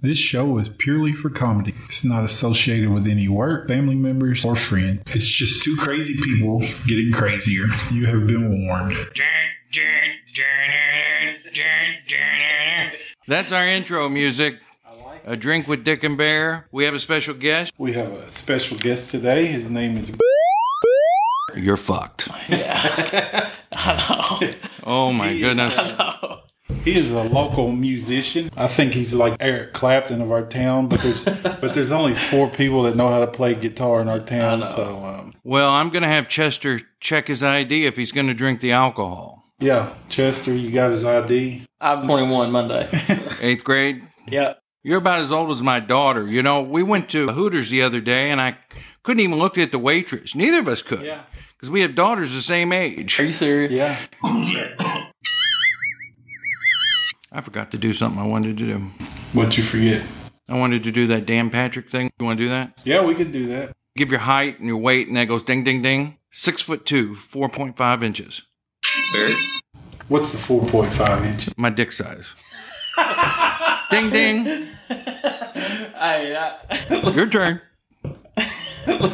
This show is purely for comedy. It's not associated with any work, family members, or friends. It's just two crazy people getting crazier. You have been warned. That's our intro music. A drink with Dick and Bear. We have a special guest. We have a special guest today. His name is. You're fucked. Yeah. I know. Oh my goodness. He is a local musician. I think he's like Eric Clapton of our town, but there's but there's only four people that know how to play guitar in our town. So um, Well, I'm going to have Chester check his ID if he's going to drink the alcohol. yeah, Chester, you got his ID. I'm 21 Monday. Eighth grade. yeah. You're about as old as my daughter. You know, we went to Hooters the other day and I couldn't even look at the waitress. Neither of us could. Yeah. Because we have daughters the same age. Are you serious? Yeah, I forgot to do something I wanted to do. what'd you forget? I wanted to do that Dan Patrick thing. You want to do that? Yeah, we could do that. Give your height and your weight, and that goes ding, ding, ding. Six foot two, 4.5 inches. What's the four point five inch? My dick size. ding, ding. Hey, I, uh, Your turn.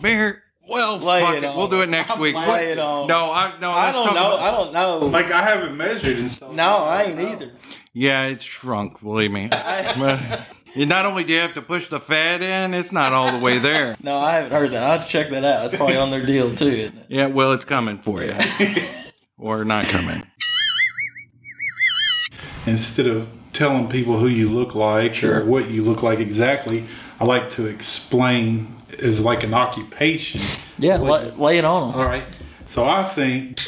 Bear. Well, Lay fuck it it. on. We'll do it next week. lay it on. No, I no. I Let's don't talk know. about- I don't know. Like I haven't measured and stuff. no, I ain't either. Yeah, it's shrunk. Believe me. you not only do you have to push the fat in, it's not all the way there. No, I haven't heard that. I'll have to check that out. It's probably on their deal too, isn't it? Yeah, well, it's coming for you, or not coming. Instead of telling people who you look like or what you look like exactly, I like to explain as like an occupation. Yeah, lay, lay it on them. All right. So I think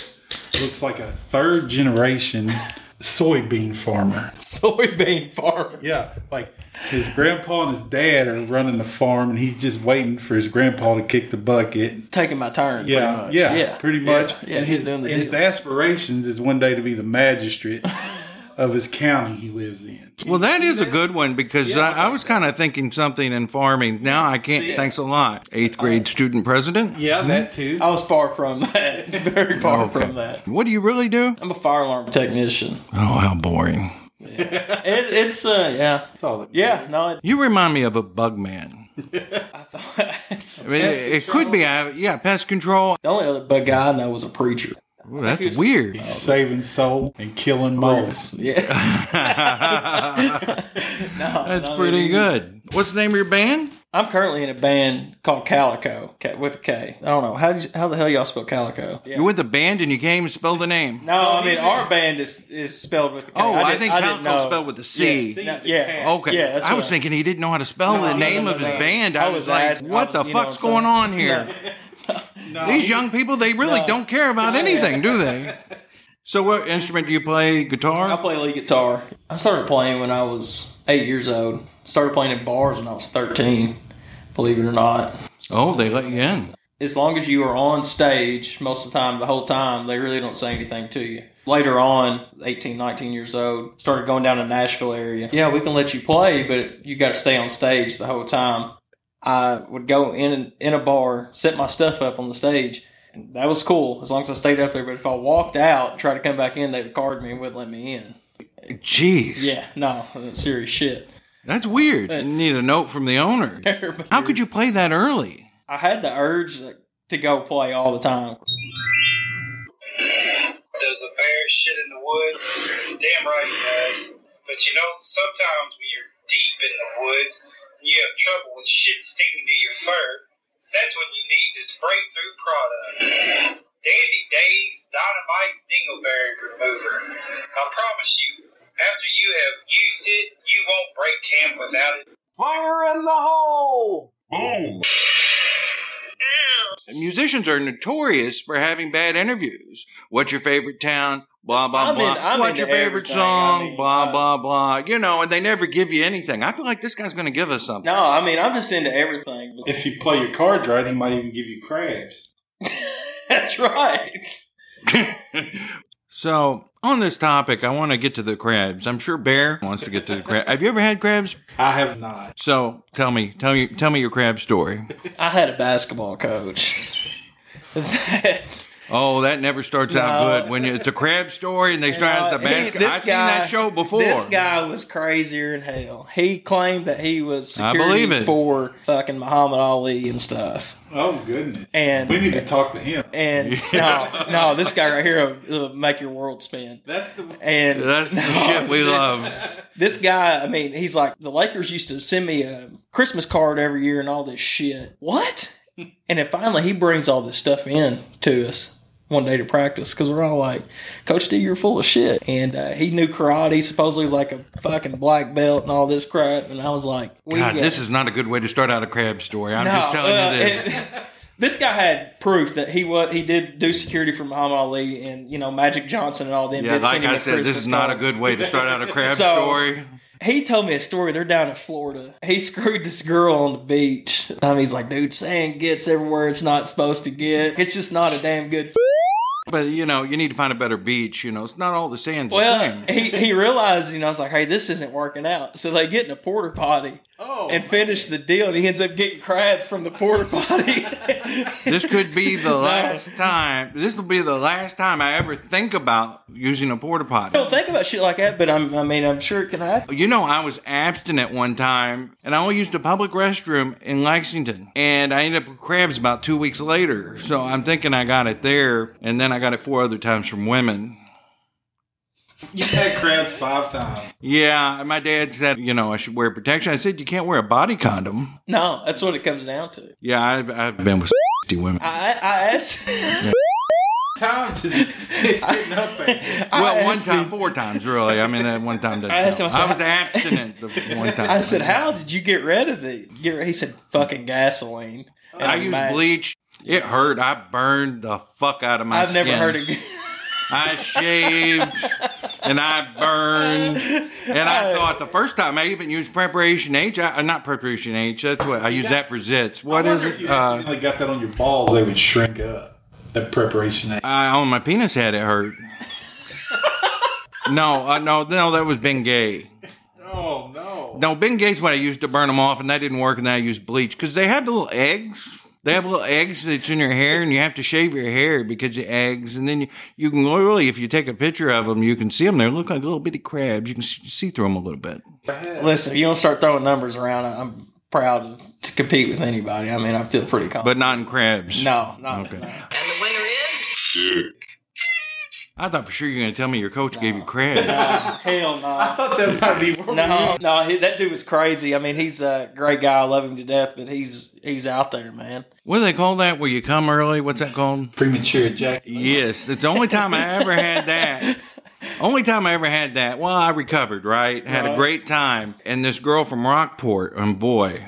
looks like a third generation soybean farmer. Soybean farmer. Yeah, like his grandpa and his dad are running the farm, and he's just waiting for his grandpa to kick the bucket. Taking my turn. Yeah, pretty much. yeah, yeah, pretty much. Yeah, yeah and he's his, doing the and his aspirations is one day to be the magistrate of his county he lives in. Well, that is a good one because I, I was kind of thinking something in farming. Now I can't. Thanks a lot. Eighth grade student president. Yeah, that too. I was far from that. Very far Okay. from that. What do you really do? I'm a fire alarm technician. Oh, how boring. It, it's uh, yeah, That's all that yeah. No, it, You remind me of a bug man. I thought I mean, it, it could be. uh, Yeah, pest control. the only other bug guy I know was a preacher. Ooh, that's weird. He's saving soul and killing moles. Yeah, no, That's no, pretty good. What's the name of your band? I'm currently in a band called Calico with a K. I don't know how did you, how the hell y'all spell Calico. Yeah. You're with the band and you can't even spell the name. No, I mean our band is is spelled with a K. Oh, I, didn't- think didn't Calico spelled with a C. Yeah, no, yeah. Okay. Yeah, that's I was what- thinking he didn't know how to spell the no, name no, of his no. band. I, I was, was like, asking- what I the was- you know fuck's going on saying? here? These young people, they really No. don't care about anything, do they? So, what instrument do you play? Guitar? I play lead guitar. I started playing when I was eight years old. Started playing in bars when I was thirteen. Believe it or not. Oh, they let you in. As long as you are on stage most of the time, the whole time, they really don't say anything to you. Later on, 18, 19 years old, started going down to Nashville area. Yeah, we can let you play, but you got to stay on stage the whole time. I would go in in a bar, set my stuff up on the stage. And that was cool as long as I stayed up there. But if I walked out and tried to come back in, they would card me and wouldn't let me in. Jeez. Yeah, no, serious shit. That's weird. You need a note from the owner. How could you play that early? I had the urge to go play all the time. Does a bear shit in the woods? Damn right he does. But you know, sometimes when you're deep in the woods and you have trouble with shit sticking to your fur, that's when you need this breakthrough product. Dandy Dave's Dynamite Dingleberry Remover. I promise you, after you have used it, you won't break camp without it. Fire in the hole! Boom! Musicians are notorious for having bad interviews. What's your favorite town? Blah blah I'm in- blah. I'm What's your favorite song? I mean, blah uh, blah blah. You know, and they never give you anything. I feel like this guy's going to give us something. No, I mean I'm just into everything. If you play your cards right, he might even give you crabs. That's right. So on this topic, I want to get to the crabs. I'm sure Bear wants to get to the crabs. Have you ever had crabs? I have not. So tell me, tell me, tell me your crab story. I had a basketball coach that Oh, that never starts out No. good when you, it's a crab story and they start Uh, at the he- basket. this I've seen that show before. This guy was crazier than hell. He claimed that he was I security believe it. for fucking Muhammad Ali and stuff. Oh goodness. And We need to talk to him. and no, no, this guy right here will, will make your world spin. That's the And That's the no, shit we love. This guy, I mean, he's like the Lakers used to send me a Christmas card every year and all this shit. What? And then finally, he brings all this stuff in to us one day to practice because we're all like, Coach D, you're full of shit. And uh, he knew karate, supposedly like a fucking black belt and all this crap. And I was like, we God, this is not a good way to start out a crab story. I'm No, just telling uh, you this. it- this guy had proof that he was he did do security for Muhammad Ali and you know Magic Johnson and all them. yeah, did like I said, this is not a good way to start out a crab So- story. He told me a story. They're down in Florida. He screwed this girl on the beach. He's like, dude, sand gets everywhere it's not supposed to get. It's just not a damn good. But you know, you need to find a better beach. You know, it's not all the sand's the Well, same. he, he realized, you know, I was like, hey, this isn't working out. So they get in a porta potty Oh, and finish the deal. And he ends up getting crabs from the porta potty. This could be the last time. This will be the last time I ever think about using a porta potty. I don't think about shit like that, but I'm, I mean, I'm sure it can happen. You know, I was abstinent one time, and I only used a public restroom in Lexington, and I ended up with crabs about two weeks later. So I'm thinking I got it there, and then I got it four other times from women. you had crabs five times. Yeah, my dad said, you know, I should wear protection. I said, you can't wear a body condom. No, that's what it comes down to. Yeah, I've, I've been with fifty women. I, I asked. Times is it's getting up there. I Well, one asked time, him- four times, really. I mean, that one time didn't I asked him, I count. said, I was abstinent the one time. I said, "How did you get rid of the?" Get, he said, "Fucking gasoline." And I a used match. bleach. It hurt. I burned the fuck out of my I've never skin. heard of. I shaved and I burned. And I I- thought the first time I even used Preparation H, I, not Preparation H, that's what I use that for zits. What is wonder if it? you Uh, got that on your balls, they would shrink up. That preparation. H. I, on my penis head, it hurt. no, uh, no, no, that was Bengay. Oh no. No, Bengay's what I used to burn them off, and that didn't work, and then I used bleach because they had the little eggs. They have little eggs that's in your hair, and you have to shave your hair because of eggs. And then you, you can literally, if you take a picture of them, you can see them. They look like little bitty crabs. You can see through them a little bit. Listen, if you don't start throwing numbers around, I'm proud to compete with anybody. I mean, I feel pretty confident. But not in crabs. no, not Okay. no. And the winner is. I thought for sure you were going to tell me your coach gave you crabs. Hell no. I thought that might be. No, no, he, that dude was crazy. I mean, he's a great guy. I love him to death, but he's he's out there, man. What do they call that? Where you come early? What's that called? premature ejaculation. Yes, it's the only time I ever had that. Only time I ever had that. Well, I recovered, right? Had a great time. And this girl from Rockport, and boy,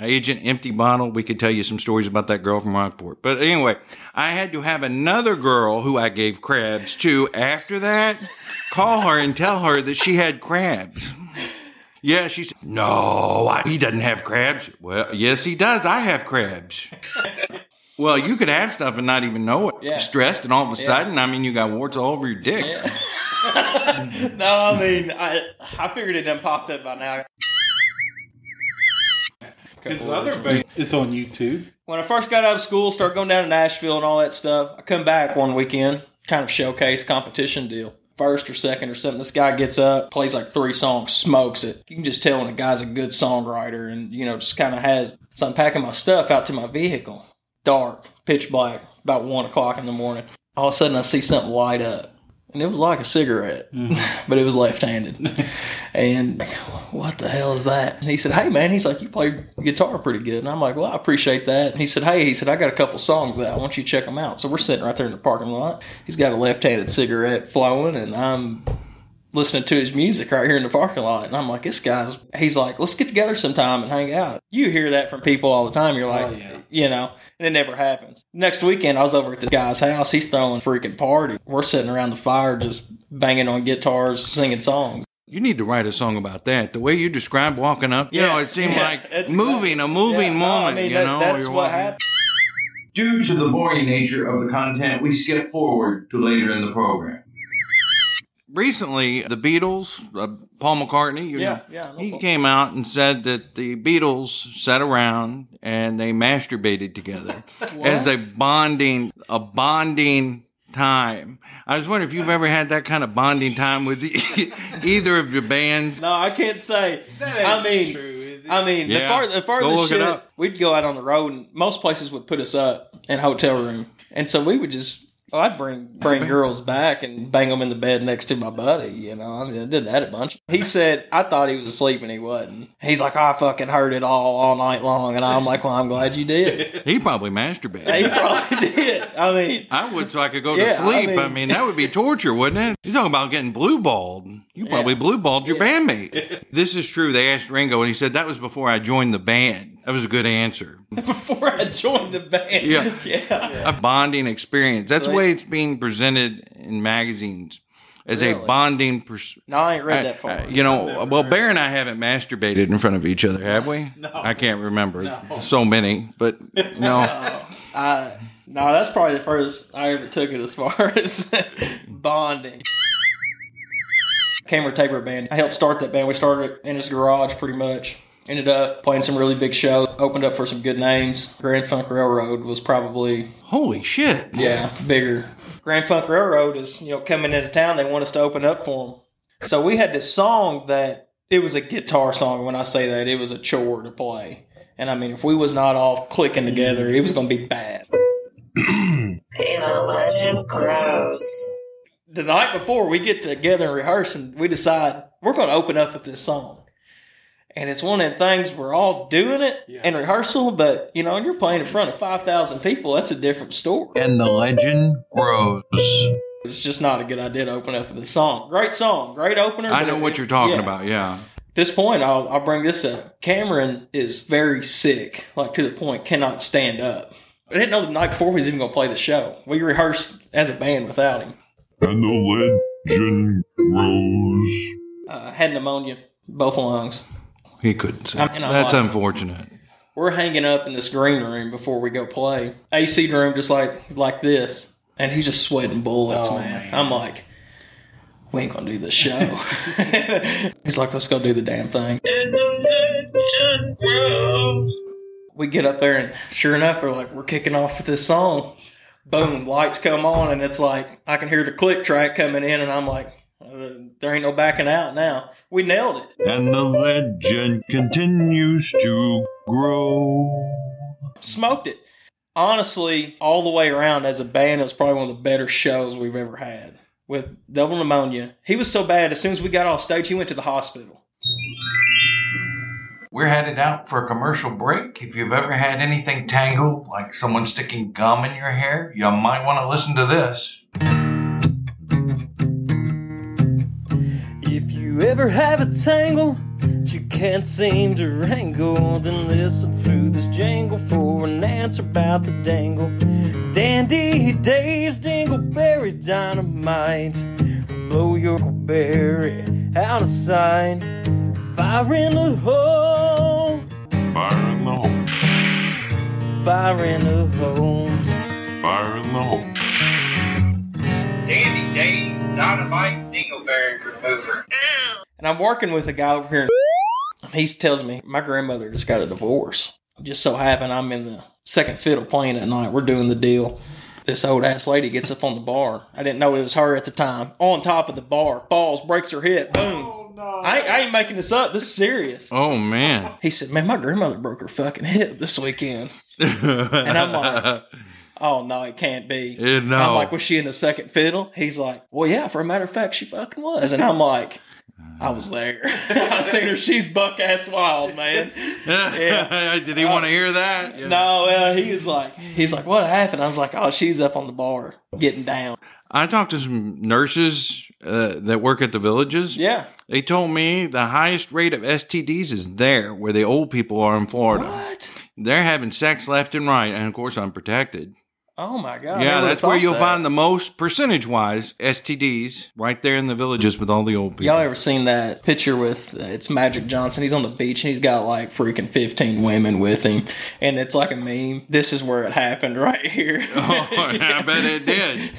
Agent Empty Bottle, we could tell you some stories about that girl from Rockport. But anyway, I had to have another girl who I gave crabs to after that call her and tell her that she had crabs. Yeah, she said, No, I, he doesn't have crabs. Well, yes, he does. I have crabs. Well, you could have stuff and not even know it. Yeah. Stressed, and all of a sudden, I mean, you got warts all over your dick. No, I mean, I I figured it done popped up by now. His other baby, it's on YouTube. When I first got out of school, started going down to Nashville and all that stuff. I come back one weekend, kind of showcase competition deal. First or second or something. This guy gets up, plays like three songs, smokes it. You can just tell when a guy's a good songwriter and, you know, just kind of has. So I'm packing my stuff out to my vehicle. Dark, pitch black, about one o'clock in the morning. All of a sudden I see something light up. And it was like a cigarette, mm. but it was left handed. and like, what the hell is that? And he said, Hey man, he's like, You play guitar pretty good. And I'm like, Well, I appreciate that. And he said, Hey, he said, I got a couple songs that I want you to check them out. So we're sitting right there in the parking lot. He's got a left handed cigarette flowing, and I'm listening to his music right here in the parking lot. And I'm like, This guy's, he's like, Let's get together sometime and hang out. You hear that from people all the time. You're like, Oh, yeah. you know, and it never happens. Next weekend, I was over at this guy's house. He's throwing a freaking party. We're sitting around the fire just banging on guitars, singing songs. You need to write a song about that. The way you described walking up, you Yeah, know, it seemed yeah, like that's moving, exactly- a moving Yeah, no, I moment. mean, you that- know, that's what walking- happened. Due to the boring nature of the content, we skip forward to later in the program. Recently the Beatles, uh, Paul McCartney, you Yeah, know, yeah, I he Paul. came out and said that the Beatles sat around and they masturbated together as a bonding, a bonding time. I was wondering if you've ever had that kind of bonding time with the, either of your bands. No, I can't say. I mean, I mean, the, Yeah. far, the farthest look shit, we'd go out on the road, and most places would put us up in a hotel room, and so we would just. Oh, I'd bring bring girls back and bang them in the bed next to my buddy. You know, I, mean, I did that a bunch. He said I thought he was asleep and he wasn't. He's like, I fucking heard it all all night long, and I'm like, well, I'm glad you did. He probably masturbated. he probably did. I mean, I would so I could go to Yeah, I sleep. I mean, mean- that would be torture, wouldn't it? You're talking about getting blue balled. You probably blue balled your bandmate. This is true. They asked Ringo, and he said that was before I joined the band. That was a good answer. before I joined the band, Yeah. yeah. A bonding experience. That's the Right. way it's being presented in magazines as a bonding. Pers- No, I ain't read I- that far. I- you know, well, Bear and I haven't masturbated in front of each other, have we? No. I can't remember so many, but no. I no, that's probably the first I ever took it as far as bonding. Camera Taper Band. I helped start that band. We started it in his garage pretty much. Ended up playing some really big shows. Opened up for some good names. Grand Funk Railroad was probably Holy shit. yeah bigger. Grand Funk Railroad is you know coming into town. They want us to open up for them. So we had this song that it was a guitar song. When I say that, it was a chore to play. And I mean, if we was not all clicking together, it was going to be bad. The legend grows. the night before we get together and rehearse and we decide we're going to open up with this song and it's one of them things we're all doing it in rehearsal but you know when you're playing in front of 5000 people that's a different story And the legend grows. it's just not a good idea to open up with this song great song great opener I know what you're talking yeah. about, yeah. At this point I'll, I'll bring this up cameron is very sick like to the point cannot stand up I didn't know the night before he was even going to play the show. We rehearsed as a band without him. And the legend grows. Uh, had pneumonia, both lungs. He couldn't say. I'm- That's like- unfortunate. we're hanging up in this green room before we go play. AC room just like like this. And he's just sweating bullets, oh, man. I'm like, we ain't gonna do this show. he's like, let's go do the damn thing. And the. We get up there and sure enough, we're like, we're kicking off with this song. Boom, lights come on and it's like I can hear the click track coming in and I'm like, there ain't no backing out now. We nailed it. And the legend continues to grow. smoked it. Honestly, all the way around as a band, it was probably one of the better shows we've ever had. With double pneumonia, he was so bad. As soon as we got off stage, he went to the hospital. We're headed out for a commercial break. If you've ever had anything tangled, like someone sticking gum in your hair, you might want to listen to this. Ever have a tangle that you can't seem to wrangle, then listen through this jangle for an answer about the dangle. Dandy Dave's Dingleberry Dynamite will blow your berry out of sight. Fire in the hole, Fire in the hole. fire in the hole. Fire in the hole. Dandy Dave's Dynamite Dingleberry Remover. And I'm working with a guy over here. And he tells me my grandmother just got a divorce. Just so happened I'm in the second fiddle playing at night. We're doing the deal. This old ass lady gets up on the bar. I didn't know it was her at the time. On top of the bar, falls, breaks her hip. Boom. Oh I, I ain't making this up. This is serious. Oh, man. He said, "Man, my grandmother broke her fucking hip this weekend." And I'm like, "Oh no, it can't be." Eh, no. I'm like, "Was she in the second fiddle?" He's like, "Well, yeah. For a matter of fact, she fucking was." And I'm like, "I was there. I seen her. She's buck ass wild, man." Yeah. Did he want to hear that? Yeah. No, uh, he was like, he's like, "What happened?" I was like, "Oh, she's up on the bar getting down." I talked to some nurses uh, that work at the villages. Yeah. They told me the highest rate of STDs is there, where the old people are in Florida. What? They're having sex left and right, and of course, unprotected. Oh my god. Yeah, that's where you'll that. find the most percentage wise STDs right there in the villages with all the old people. Y'all ever seen that picture with uh, it's Magic Johnson? He's on the beach and he's got like freaking fifteen women with him, and it's like a meme. This is where it happened right here. oh, I bet it did.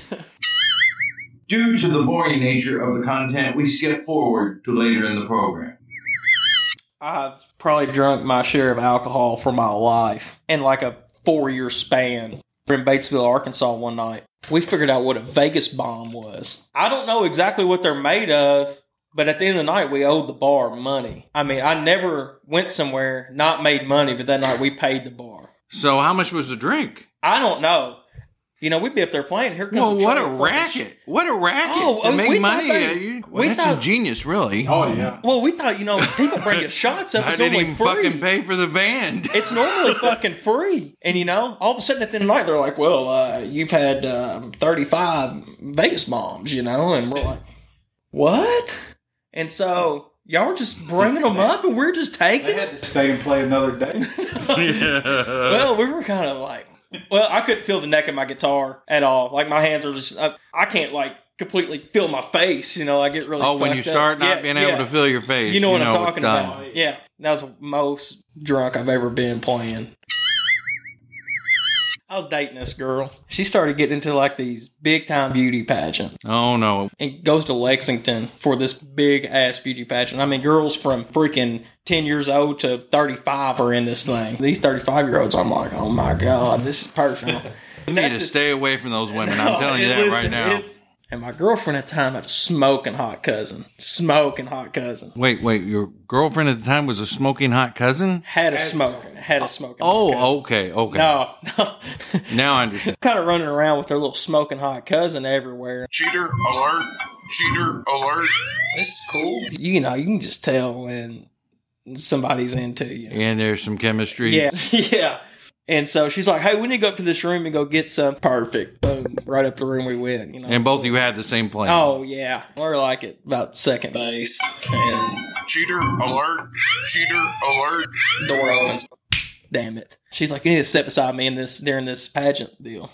Due to the boring nature of the content, we skip forward to later in the program. I've probably drunk my share of alcohol for my life in like a four year span. We're in Batesville, Arkansas one night. We figured out what a Vegas bomb was. I don't know exactly what they're made of, but at the end of the night, we owed the bar money. I mean, I never went somewhere, not made money, but that night we paid the bar. So, how much was the drink? I don't know. You know, we'd be up there playing. Here comes Well, a what a of fucking racket! What a racket Oh, to uh, make we thought money. they- you, well, we that's thought- ingenious, really. Oh yeah. Well, we thought, you know, people bring us shots up. I It's didn't normally even free. fucking pay for the band. It's normally fucking free. And, you know, all of a sudden at the end of the night, they're like, well, uh, you've had um, 35 Vegas bombs, you know? And we're like, what? And so y'all were just bringing them up and we're just taking. They taking had to stay and play another day. Well, we were kind of like, well, I couldn't feel the neck of my guitar at all. Like my hands are just, I, I can't like completely feel my face. You know, I get really. oh, when you fucked up. start not Yeah, being yeah. able to feel your face, You know what I'm it's talking about? Yeah, that was the most drunk I've ever been playing. I was dating this girl. She started getting into like these big time beauty pageants Oh no! and goes to Lexington for this big ass beauty pageant. I mean, girls from freaking 10 years old to 35 are in this thing. These 35 year olds, I'm like, oh my God, this is perfect. You need to stay away from those women. I'm telling you No, that right now. it- and my girlfriend at the time had a smoking hot cousin. Smoking hot cousin. Wait, wait. Your girlfriend at the time was a smoking hot cousin. Had a smoking. Had a oh, smoking. hot oh, cousin. Oh, okay, okay. No, no. Now I understand. kind of running around with her little smoking hot cousin everywhere. Cheater alert! Cheater alert! This is cool. You know, you can just tell when somebody's into you. And there's some chemistry. Yeah, yeah. And so she's like, "Hey, we need to go up to this room and go get some." Perfect. Boom. Right up the room we went. You know. And both of you had the same plan. Oh yeah, we're like at about second base, and Cheater alert! Cheater alert! door opens. Damn it. She's like, you need to sit beside me in this during this pageant deal.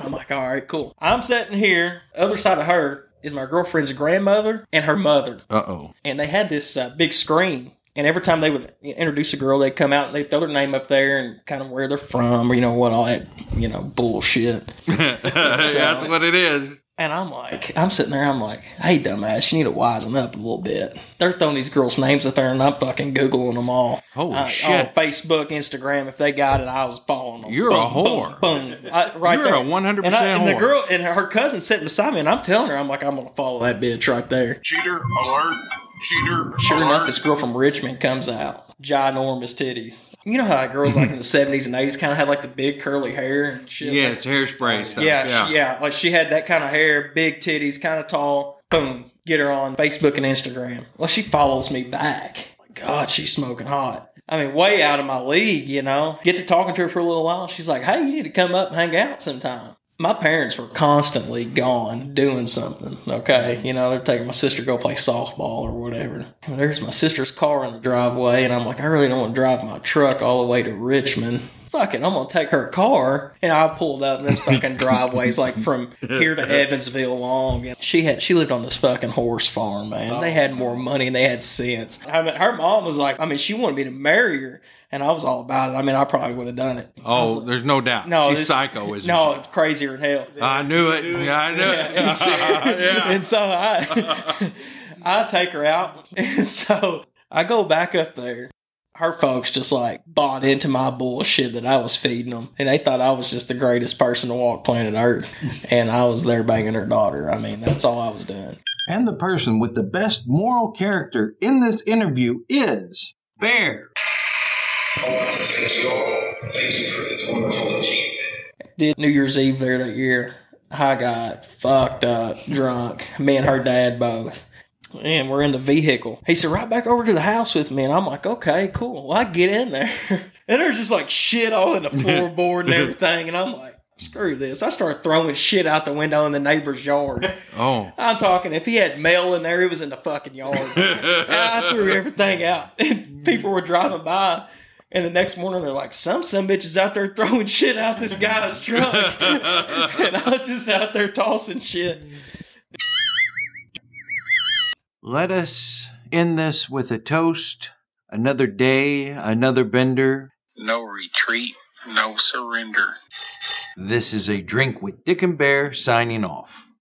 I'm like, all right, cool. I'm sitting here. Other side of her is my girlfriend's grandmother and her mother, Uh oh. and they had this uh, big screen. And every time they would introduce a girl, they'd come out and they'd throw their name up there and kind of where they're from, or you know what, all that, you know, bullshit. That's what it is. And I'm like, I'm sitting there, I'm like, hey, dumbass, you need to wisen up a little bit. They're throwing these girls' names up there, and I'm fucking Googling them all. Holy Uh, shit. On Facebook, Instagram, if they got it, I was following them. You're a whore. Boom, boom. I, right You're there. a 100% and, I, and the girl and her cousin sitting beside me, and I'm telling her, I'm like, I'm going to follow that bitch right there. Cheater alert! Cheater Sure enough, this girl from Richmond comes out. Ginormous titties. You know how girls like in the 70s and 80s kind of had like the big curly hair and shit? Yeah, it's hairspray stuff. Yeah, Yeah. She, yeah. Like she had that kind of hair, big titties, kind of tall. Boom, get her on Facebook and Instagram. Well, she follows me back. God, she's smoking hot. I mean, way out of my league, you know. Get to talking to her for a little while. She's like, "Hey, you need to come up and hang out sometime." My parents were constantly gone doing something. Okay, you know, they're taking my sister to go play softball or whatever. And there's my sister's car in the driveway, and I'm like, I really don't want to drive my truck all the way to Richmond fuck it, I'm gonna take her car. And I pulled up, and this fucking driveway driveway's like from here to Evansville long. And she had she lived on this fucking horse farm, man. They had more money and they had sense. I mean, her mom was like, I mean, she wanted me to marry her, and I was all about it. I mean, I probably would have done it. Oh, like, there's no doubt. no, She's this- psycho, isn't no, crazier than hell. I knew it. Yeah, I knew And so, it. and so I, I take her out, and so I go back up there. Her folks just like bought into my bullshit that I was feeding them, and they thought I was just the greatest person to walk planet Earth, and I was there banging her daughter. I mean, that's all I was doing. And the person with the best moral character in this interview is Bear. I want to thank you all. Thank you for this wonderful achievement. Did New Year's Eve there that year. I got fucked up, drunk. Me and her dad both. And we're in the vehicle. He said, right back over to the house with me. And I'm like, okay, cool. Well, I get in there. And there's just like shit all in the floorboard and everything. And I'm like, screw this. I started throwing shit out the window in the neighbor's yard. Oh. I'm talking, if he had mail in there, it was in the fucking yard. and I threw everything out. And people were driving by. And the next morning, they're like, some some bitches out there throwing shit out this guy's truck. and I was just out there tossing shit. Let us end this with a toast. Another day, another bender. No retreat, no surrender. This is a drink with Dick and Bear signing off.